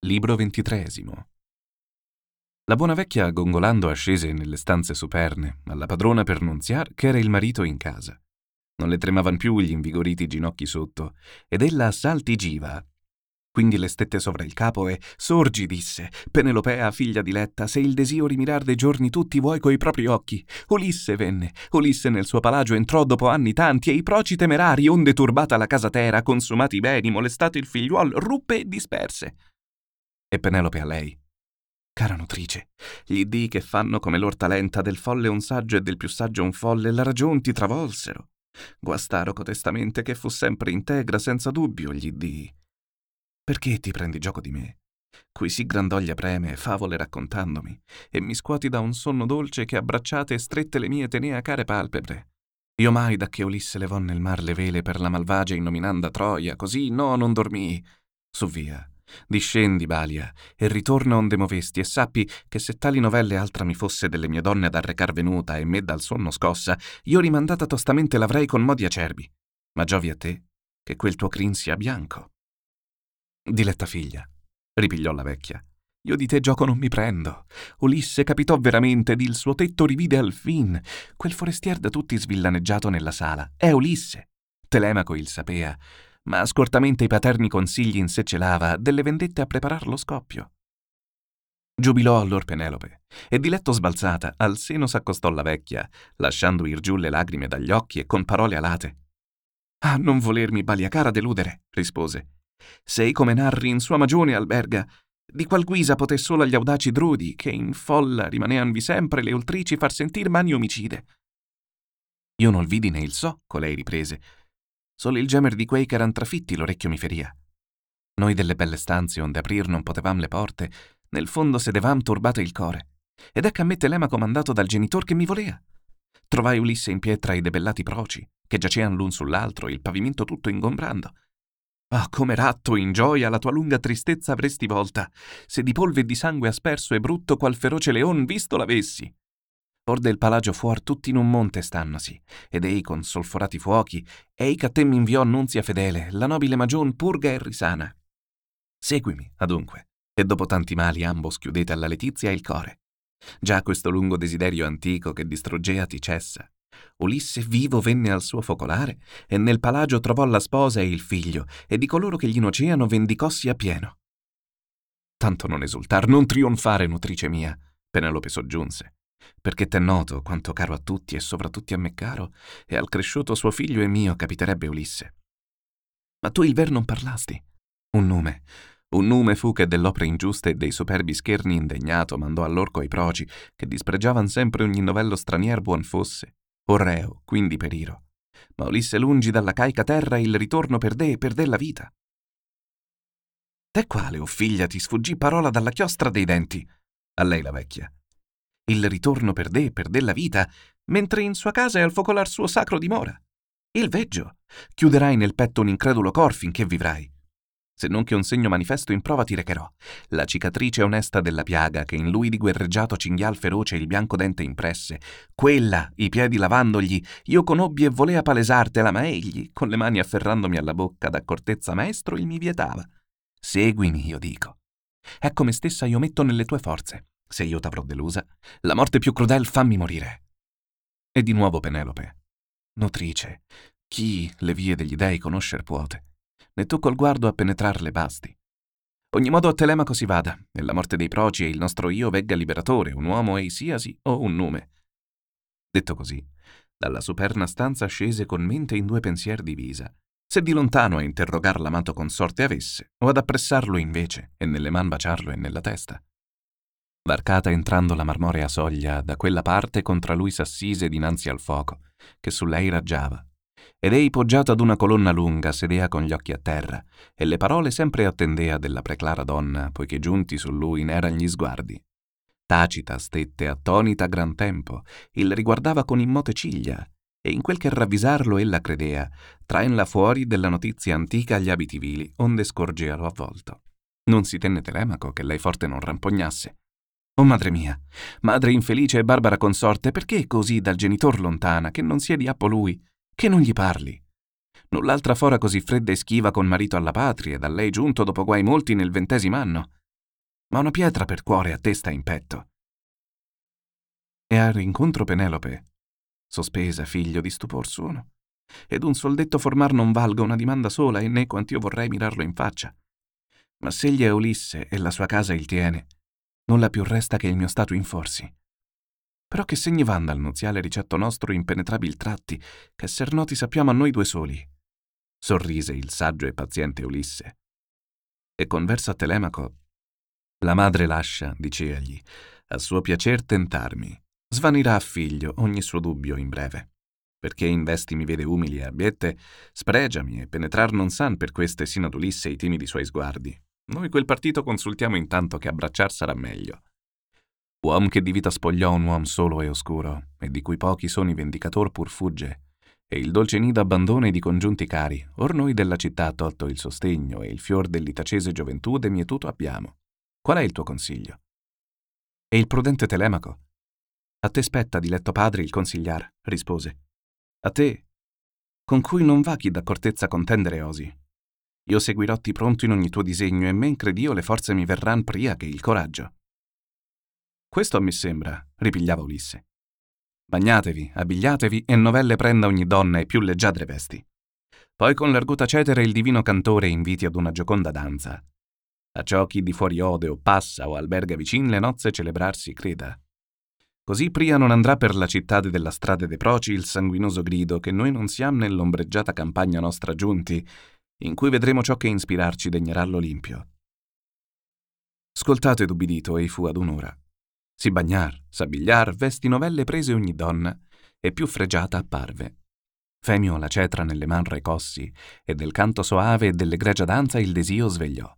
Libro ventitresimo. La buona vecchia gongolando ascese nelle stanze superne alla padrona per nunziar che era il marito in casa. Non le tremavan più gli invigoriti ginocchi sotto, ed ella saltigiva. Quindi le stette sopra il capo e sorgi, disse, Penelopea, figlia diletta, se il desio rimirar dei giorni tutti vuoi coi propri occhi. Ulisse venne, Ulisse nel suo palagio entrò dopo anni tanti, e i proci temerari, onde turbata la casa terra, consumati i beni, molestato il figliuol, ruppe e disperse. E Penelope a lei, Cara nutrice, gli dii che fanno come lor talenta del folle un saggio e del più saggio un folle, la ragion ti travolsero. Guastaro cotestamente che fu sempre integra, senza dubbio, gli dii. Perché ti prendi gioco di me? Qui sì grandoglia preme, favole raccontandomi, e mi scuoti da un sonno dolce che abbracciate e strette le mie tenea care palpebre. Io mai da che Ulisse levò nel mar le vele per la malvagia innominanda Troia, così no, non dormii. Su via, Discendi, Balia, e ritorna onde movesti, e sappi che se tali novelle altra mi fosse delle mie donne ad arrecar venuta e me dal sonno scossa, io rimandata tostamente l'avrei con modi acerbi. Ma giovi a te che quel tuo crin sia bianco. Diletta figlia, ripigliò la vecchia, io di te gioco non mi prendo. Ulisse capitò veramente ed il suo tetto rivide al fin. Quel forestier da tutti svillaneggiato nella sala è Ulisse. Telemaco il sapea, ma scortamente i paterni consigli in sé celava delle vendette a preparar lo scoppio. Giubilò allor Penelope, e di letto sbalzata al seno s'accostò la vecchia, lasciando ir giù le lagrime dagli occhi e con parole alate. A non volermi baliacara deludere, rispose. Sei come narri in sua magione alberga, di qual guisa poté solo agli audaci drudi, che in folla rimaneanvi sempre le oltrici far sentir mani omicide. Io non vidi né il so, colei riprese, Solo il gemer di quei che eran trafitti l'orecchio mi feria. Noi delle belle stanze onde aprir non potevam le porte, nel fondo sedevam turbato il core. Ed ecco a me Telema comandato dal genitor che mi volea. Trovai Ulisse in pietra i debellati proci, che giacean l'un sull'altro, il pavimento tutto ingombrando. Ah, come ratto in gioia la tua lunga tristezza avresti volta, se di polve e di sangue asperso e brutto qual feroce leon visto l'avessi. Or del palagio fuor tutti in un monte stannosi, ed ei con solforati fuochi, ei che a te mi inviò annunzia fedele, la nobile magion purga e risana. Seguimi, adunque, e dopo tanti mali ambo schiudete alla letizia il core. Già questo lungo desiderio antico che distruggea ti cessa. Ulisse vivo venne al suo focolare, e nel palagio trovò la sposa e il figlio, e di coloro che gli in oceano vendicossi a pieno. Tanto non esultar, non trionfare, nutrice mia, Penelope soggiunse perché t'è noto quanto caro a tutti e soprattutto a me caro, e al cresciuto suo figlio e mio capiterebbe Ulisse. Ma tu il ver non parlasti. Un nume, un nume fu che dell'opera ingiusta e dei superbi scherni indegnato mandò all'orco ai proci, che dispregiavan sempre ogni novello stranier buon fosse, o reo, quindi periro. Ma Ulisse lungi dalla caica terra il ritorno perdé e perdé la vita. Te quale, o oh figlia, ti sfuggì parola dalla chiostra dei denti? A lei la vecchia il ritorno per dé per della vita, mentre in sua casa è al focolar suo sacro dimora. Il veggio. Chiuderai nel petto un incredulo cor finché vivrai. Se non che un segno manifesto in prova ti recherò, la cicatrice onesta della piaga che in lui di guerreggiato cinghial feroce il bianco dente impresse, quella, i piedi lavandogli, io conobbi e volea palesartela, ma egli, con le mani afferrandomi alla bocca d'accortezza maestro, il mi vietava. Seguimi, io dico. Ecco me stessa io metto nelle tue forze. Se io t'avrò delusa, la morte più crudel fammi morire. E di nuovo Penelope. Nutrice, chi le vie degli dei conoscer puote? Ne tu col guardo a penetrarle basti. Ogni modo a Telemaco si vada, e la morte dei proci e il nostro io vegga liberatore, un uomo ei siasi o un nume. Detto così, dalla superna stanza scese con mente in due pensier divisa, se di lontano a interrogar l'amato consorte avesse, o ad appressarlo invece, e nelle man baciarlo e nella testa. Varcata entrando la marmorea soglia, da quella parte contra lui s'assise dinanzi al fuoco, che su lei raggiava, ed ei poggiato ad una colonna lunga sedea con gli occhi a terra, e le parole sempre attendea della preclara donna, poiché giunti su lui n'eran gli sguardi. Tacita stette attonita gran tempo, il riguardava con immote ciglia, e in quel che ravvisarlo ella credea, traenla fuori della notizia antica agli abiti vili, onde scorgealo avvolto. Non si tenne Telemaco che lei forte non rampognasse. Oh madre mia, madre infelice e barbara consorte, perché così dal genitor lontana, che non sia di appo lui, che non gli parli? Null'altra fora così fredda e schiva con marito alla patria, da lei giunto dopo guai molti nel ventesimo anno. Ma una pietra per cuore a testa in petto. E al rincontro Penelope, sospesa, figlio di stupor suono. Ed un soldetto formar non valga una dimanda sola, e né quant'io vorrei mirarlo in faccia. Ma s'egli è Ulisse e la sua casa il tiene, non la più resta che il mio stato inforsi. Però che segni van dal nuziale ricetto nostro impenetrabil tratti, che esser noti sappiamo a noi due soli. Sorrise il saggio e paziente Ulisse. E converso a Telemaco, la madre lascia, dicegli, a suo piacer tentarmi, Svanirà a figlio ogni suo dubbio in breve. Perché in vesti mi vede umili e abiette, spregiami e penetrar non san per queste sino ad Ulisse i timidi suoi sguardi. Noi quel partito consultiamo intanto che abbracciar sarà meglio. Uom che di vita spogliò un uom solo e oscuro, e di cui pochi sono i vendicator pur fugge, e il dolce nido abbandona i di congiunti cari, or noi della città tolto il sostegno e il fior dell'itacese gioventù mietuto abbiamo. Qual è il tuo consiglio? E il prudente Telemaco, a te spetta, diletto padre, il consigliar, rispose. A te, con cui non va chi d'accortezza contendere osi. Io seguirotti pronto in ogni tuo disegno e men credio le forze mi verran pria che il coraggio. Questo mi sembra, ripigliava Ulisse. Bagnatevi, abbigliatevi e novelle prenda ogni donna e più leggiadre vesti. Poi con l'arguta cetere il divino cantore inviti ad una gioconda danza. A ciò chi di fuori ode o passa o alberga vicin le nozze celebrarsi creda. Così pria non andrà per la città della strade de Proci il sanguinoso grido che noi non siamo nell'ombreggiata campagna nostra giunti, in cui vedremo ciò che inspirarci degnerà l'Olimpio. Scoltate d'ubbidito ei fu ad un'ora. Si bagnar, s'abbigliar, vesti novelle prese ogni donna, e più fregiata apparve. Femio la cetra nelle man recossi, e del canto soave e dell'egregia danza il desio svegliò.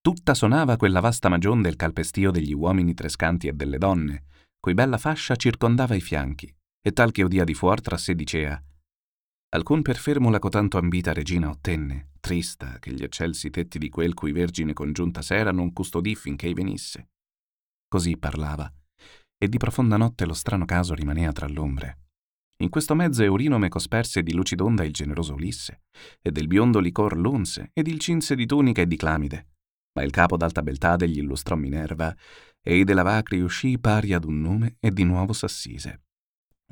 Tutta sonava quella vasta magion del calpestio degli uomini trescanti e delle donne, cui bella fascia circondava i fianchi, e tal che udia di fuor tra sé dicea Alcun per fermo la cotanto ambita regina ottenne, trista, che gli eccelsi tetti di quel cui vergine congiunta sera non custodì finché venisse. Così parlava, e di profonda notte lo strano caso rimanea tra l'ombre. In questo mezzo Eurinome cosperse di lucidonda il generoso Ulisse, e del biondo licor l'unse, ed il cinse di tunica e di clamide. Ma il capo d'alta beltà degli illustrò Minerva, e de Lavacri uscì pari ad un nome e di nuovo s'assise.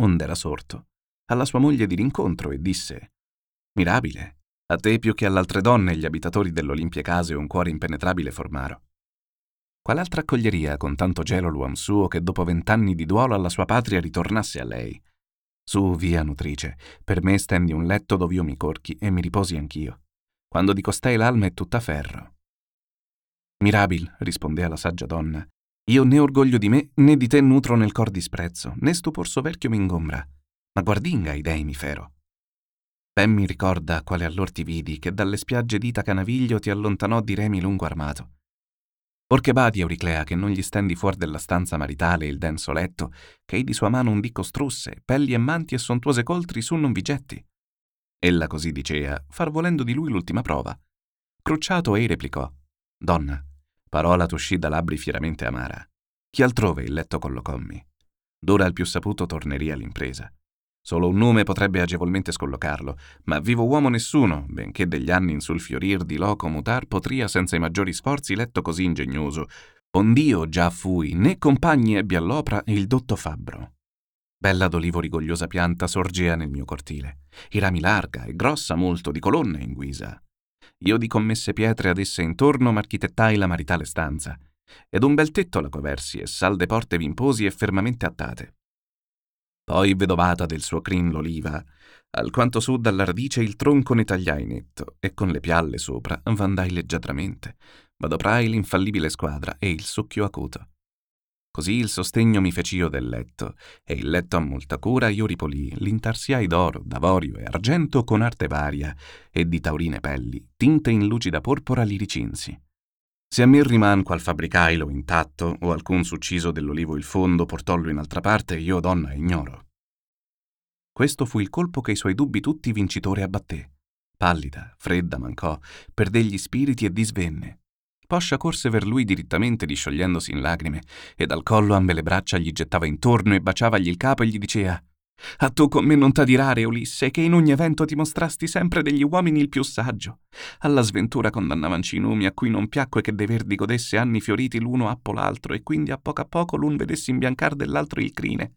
Ond'era sorto, alla sua moglie di rincontro e disse Mirabile, a te più che all'altre donne gli abitatori dell'Olimpie case un cuore impenetrabile formaro. Qual'altra accoglieria con tanto gelo l'uom suo che dopo vent'anni di duolo alla sua patria ritornasse a lei? Su, via, nutrice, per me stendi un letto dov'io mi corchi e mi riposi anch'io. Quando di costei l'alma è tutta ferro. Mirabil, rispondea la saggia donna, io né orgoglio di me, né di te nutro nel cor disprezzo, né stupor soverchio m'ingombra, ma guardinga i dei mi fero. Ben mi ricorda quale allor ti vidi, che dalle spiagge d'Ita Canaviglio ti allontanò di remi lungo armato. Or che badi, Euriclea, che non gli stendi fuor della stanza maritale il denso letto, che ei di sua mano un dì costrusse, pelli e manti e sontuose coltri su non vi getti. Ella così dicea, far volendo di lui l'ultima prova. Crucciato ei replicò, Donna, Parola t'uscì da labbri fieramente amara. Chi altrove il letto collocommi? D'ora al più saputo torneria l'impresa. Solo un nome potrebbe agevolmente scollocarlo, ma vivo uomo nessuno, benché degli anni in sul fiorir di loco mutar, potria senza i maggiori sforzi letto così ingegnoso. Ond'io già fui, né compagni ebbi all'opra il dotto fabbro. Bella d'olivo rigogliosa pianta sorgea nel mio cortile, i rami larga e grossa molto di colonne in guisa. Io di commesse pietre ad esse intorno m'architettai la maritale stanza, ed un bel tetto la coversi e salde porte v'imposi e fermamente attate. Poi, vedovata del suo crin l'oliva, alquanto su dalla radice il tronco ne tagliai netto, e con le pialle sopra vandai leggiadramente, m'adoprai l'infallibile squadra e il succhio acuto. Così il sostegno mi feci io del letto, e il letto a molta cura io ripolii, l'intarsiai d'oro, d'avorio e argento con arte varia, e di taurine pelli, tinte in lucida porpora li ricinsi. Se a me riman qual fabbricailo intatto, o alcun succiso dell'olivo il fondo portollo in altra parte, io donna ignoro. Questo fu il colpo che i suoi dubbi tutti vincitore abbatté. Pallida, fredda mancò, perdé gli spiriti e disvenne. Poscia corse ver lui direttamente disciogliendosi in lagrime, e dal collo ambe le braccia gli gettava intorno e baciavagli il capo e gli dicea a tu con me non t'adirare, Ulisse, che in ogni evento ti mostrasti sempre degli uomini il più saggio. Alla sventura condannavanci i numi a cui non piacque che de verdi godesse anni fioriti l'uno appo l'altro, e quindi a poco a poco l'un vedesse imbiancar dell'altro il crine.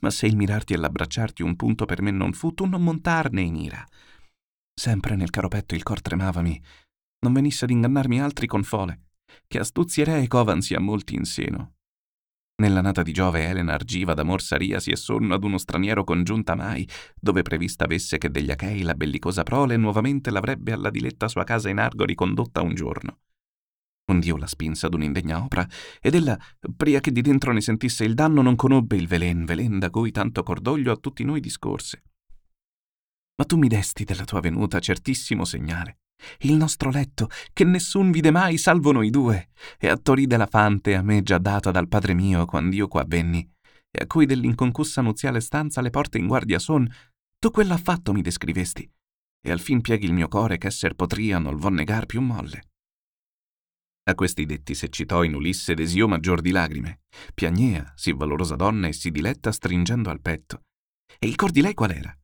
Ma se il mirarti e l'abbracciarti un punto per me non fu, tu non montarne in ira. Sempre nel caro petto il cor tremavami, non venisse ad ingannarmi altri con fole, che astuzie ree covansi a molti in seno. Nella nata di Giove Elena argiva d'amor sariasi e sonno ad uno straniero congiunta mai, dove prevista avesse che degli Achei la bellicosa prole nuovamente l'avrebbe alla diletta sua casa in argo ricondotta un giorno. Un dio la spinse ad un'indegna opera, ed ella, pria che di dentro ne sentisse il danno, non conobbe il velen, velen da cui tanto cordoglio a tutti noi discorse. Ma tu mi desti della tua venuta certissimo segnale, il nostro letto, che nessun vide mai salvo noi due, e a Toride la fante a me già data dal padre mio quand'io qua venni, e a cui dell'inconcussa nuziale stanza le porte in guardia son, tu quell'affatto mi descrivesti, e al fin pieghi il mio core ch'esser potria non vo negar più molle. A questi detti s'eccitò in Ulisse desio maggior di lagrime, piagnea, sì valorosa donna e sì diletta stringendo al petto. E il cor di lei qual era?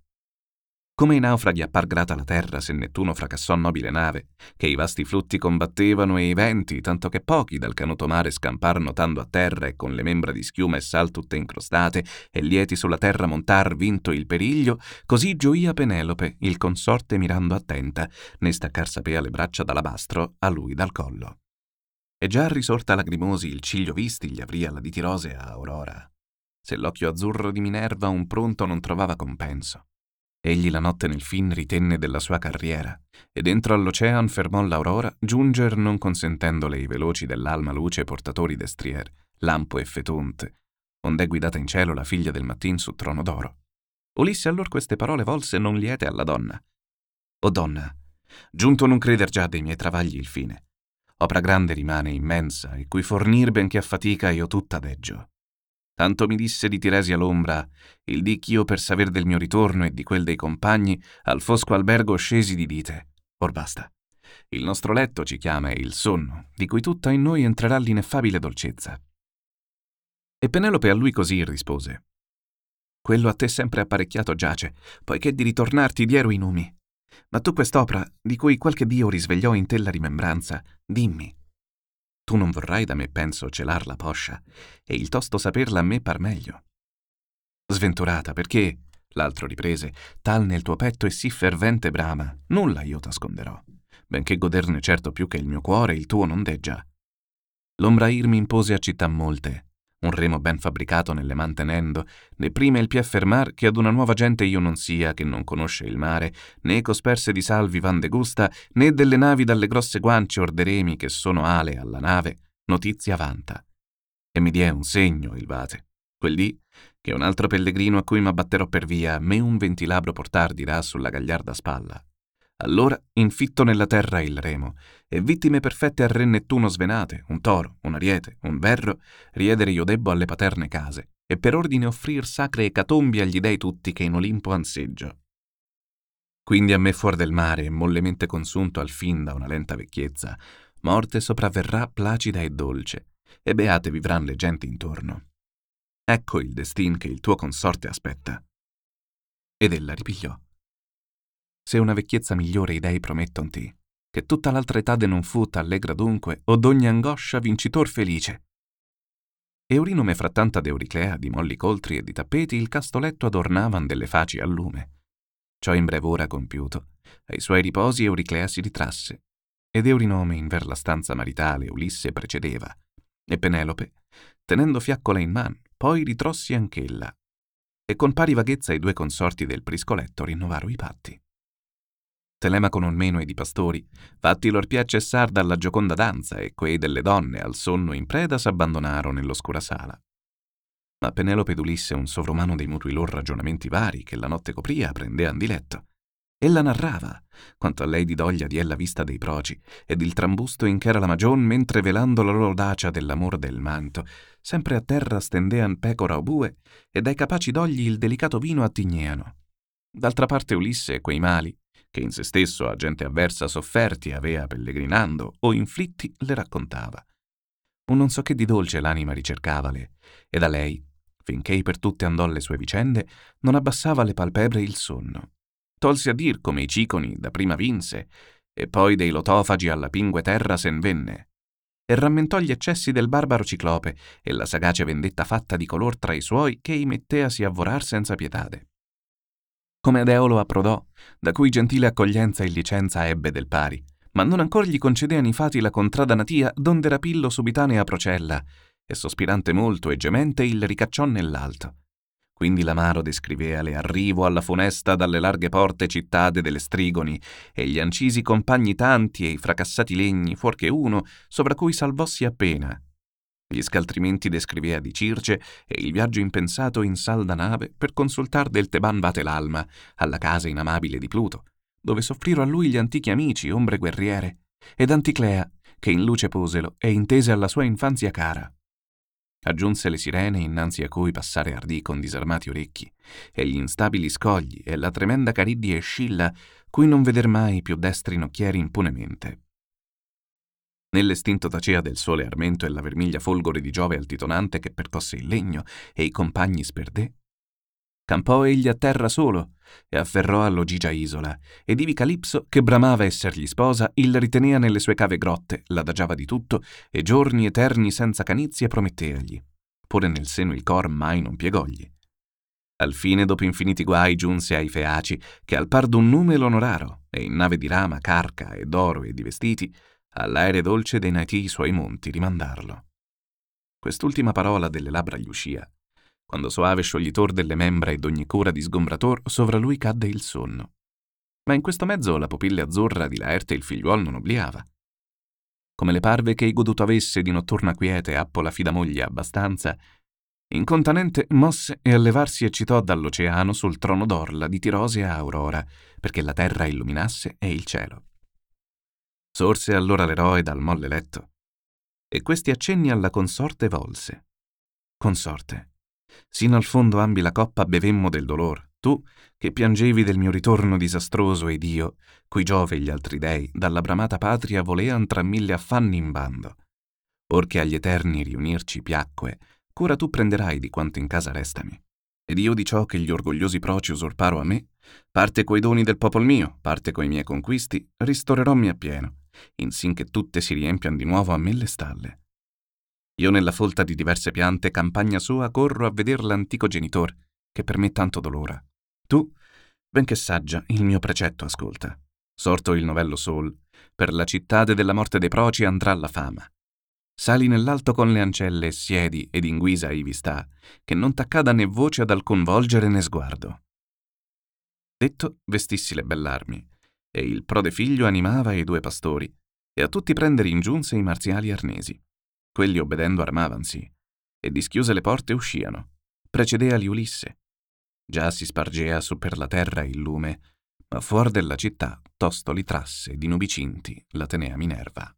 Come i naufraghi appar grata la terra se Nettuno fracassò nobile nave, che i vasti flutti combattevano e i venti, tanto che pochi dal canuto mare scampar notando a terra e con le membra di schiuma e sal tutte incrostate, e lieti sulla terra montar vinto il periglio, così gioia Penelope, il consorte mirando attenta, ne staccar sapea le braccia d'alabastro a lui dal collo. E già risorta lagrimosi il ciglio visti gli avria la diti rose a Aurora. Se l'occhio azzurro di Minerva un pronto non trovava compenso. Egli la notte nel fin ritenne della sua carriera, e dentro all'ocean fermò l'aurora, giunger non consentendole i veloci dell'alma luce portatori destrier, lampo e fetonte, ond'è guidata in cielo la figlia del mattin su trono d'oro. Ulisse allor queste parole volse non liete alla donna. O donna, giunto non creder già dei miei travagli il fine. Opra grande rimane immensa, e cui fornir benché a fatica io tutta deggio. Tanto mi disse di Tiresia l'ombra, il dì ch'io per saper del mio ritorno e di quel dei compagni al fosco albergo scesi di dite. Or basta. Il nostro letto ci chiama il sonno, di cui tutta in noi entrerà l'ineffabile dolcezza. E Penelope a lui così rispose. Quello a te sempre apparecchiato giace, poiché di ritornarti diero i numi. Ma tu quest'opera, di cui qualche dio risvegliò in te la rimembranza, dimmi, tu non vorrai da me, penso, celar la poscia, e il tosto saperla a me par meglio. Sventurata, perché, l'altro riprese, tal nel tuo petto e sì fervente brama, nulla io t'asconderò, benché goderne certo più che il mio cuore il tuo non deggia. L'ombrair mi impose a città molte, un remo ben fabbricato nelle mantenendo, né prima il pie fermar che ad una nuova gente io non sia, che non conosce il mare, né cosperse di salvi van de gusta, né delle navi dalle grosse guance orderemi che sono ale alla nave, notizia vanta. E mi die un segno il vate, quel dì che un altro pellegrino a cui m'abbatterò per via, me un ventilabro portar dirà sulla gagliarda spalla. Allora infitto nella terra il remo, e vittime perfette a re Nettuno svenate, un toro, un ariete, un verro, riedere io debbo alle paterne case, e per ordine offrir sacre ecatombi agli dei tutti che in Olimpo anseggio. Quindi a me fuor del mare, e mollemente consunto al fin da una lenta vecchiezza, morte sopravverrà placida e dolce, e beate vivran le genti intorno. Ecco il destin che il tuo consorte aspetta. Ed ella ripigliò se una vecchiezza migliore i dei prometton ti, che tutta l'altra etade non fu t'allegra dunque, o d'ogni angoscia vincitor felice. Eurinome fra tanta d'Euriclea, di molli coltri e di tappeti, il castoletto adornavan delle faci al lume. Ciò in breve ora compiuto, ai suoi riposi Euriclea si ritrasse, ed Eurinome in ver la stanza maritale Ulisse precedeva, e Penelope, tenendo fiaccola in man, poi ritrossi anch'ella, e con pari vaghezza i due consorti del priscoletto rinnovaro i patti. Telemaco non meno ed i pastori, fatti lor piace cessar dalla gioconda danza e quei delle donne al sonno in preda s'abbandonarono nell'oscura sala. Ma Penelope d'Ulisse, un sovrumano dei mutui lor ragionamenti vari che la notte copria, prendean di letto. Ella narrava, quanto a lei di doglia di ella vista dei proci, ed il trambusto in ch'era la magion, mentre velando la loro dacia dell'amor del manto, sempre a terra stendean pecora o bue, e dai capaci dogli il delicato vino attigneano. D'altra parte Ulisse quei mali, che in se stesso a gente avversa sofferti avea pellegrinando o inflitti, le raccontava. Un non so che di dolce l'anima ricercavale, e da lei, finché per tutte andò le sue vicende, non abbassava le palpebre il sonno. Tolse a dir come i ciconi da prima vinse, e poi dei lotofagi alla pingue terra sen venne, e rammentò gli eccessi del barbaro ciclope e la sagace vendetta fatta di color tra i suoi che i metteasi a vorar senza pietade come ad Eolo approdò, da cui gentile accoglienza e licenza ebbe del pari, ma non ancor gli concedea i fati la contrada natia, donde rapillo subitanea procella, e sospirante molto e gemente il ricacciò nell'alto. Quindi l'amaro descriveale arrivo alla funesta dalle larghe porte cittade delle strigoni, e gli ancisi compagni tanti e i fracassati legni, fuorché uno, sovra cui salvossi appena, gli scaltrimenti descrivea di Circe e il viaggio impensato in salda nave per consultar del Teban vate l'alma, alla casa inamabile di Pluto, dove soffrirono a lui gli antichi amici, ombre guerriere, ed Anticlea, che in luce poselo e intese alla sua infanzia cara. Aggiunse le sirene innanzi a cui passare ardì con disarmati orecchi, e gli instabili scogli e la tremenda Cariddi e Scilla, cui non veder mai più destri nocchieri impunemente. Nell'estinto tacea del sole armento e la vermiglia folgore di Giove altitonante che percosse il legno e i compagni sperdè, campò egli a terra solo e afferrò all'ogigia isola, ed ivi Calipso, che bramava essergli sposa, il ritenea nelle sue cave grotte, l'adagiava di tutto, e giorni eterni senza canizie prometteagli. Pure nel seno il cor mai non piegògli. Al fine, dopo infiniti guai, giunse ai Feaci, che al par d'un nume l'onoraro, e in nave di rama, carca e d'oro e di vestiti, all'aere dolce dei nati suoi monti rimandarlo. Quest'ultima parola delle labbra gli uscia, quando soave scioglitor delle membra ed ogni cura di sgombrator sovra lui cadde il sonno. Ma in questo mezzo la pupilla azzurra di Laerte il figliuol non obliava. Come le parve che goduto avesse di notturna quiete appo la fida moglie abbastanza, incontanente mosse e a levarsi eccitò dall'oceano sul trono d'orla di Tirosea Aurora, perché la terra illuminasse e il cielo. Sorse allora l'eroe dal molle letto, e questi accenni alla consorte volse. Consorte, sino al fondo ambi la coppa bevemmo del dolor, tu che piangevi del mio ritorno disastroso ed io, cui Giove e gli altri dei dalla bramata patria volean tra mille affanni in bando. Or che agli eterni riunirci piacque, cura tu prenderai di quanto in casa restami. Ed io di ciò che gli orgogliosi proci usurparo a me, parte coi doni del popol mio, parte coi miei conquisti, ristorerommi appieno insin che tutte si riempian di nuovo a me le stalle. Io nella folta di diverse piante campagna sua corro a veder l'antico genitor, che per me tanto dolora. Tu, benché saggia, il mio precetto ascolta. Sorto il novello sol, per la cittade della morte dei proci andrà la fama. Sali nell'alto con le ancelle, siedi ed in guisa ivi sta, che non t'accada né voce ad alcun volgere né sguardo. Detto, vestissi le bell'armi, e il prode figlio animava i due pastori, e a tutti prendere ingiunse i marziali arnesi. Quelli obbedendo armavansi, e dischiuse le porte usciano. Precedeali Ulisse. Già si spargea su per la terra il lume, ma fuor della città tosto li trasse di nubicinti l'Atenea Minerva.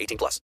18 plus.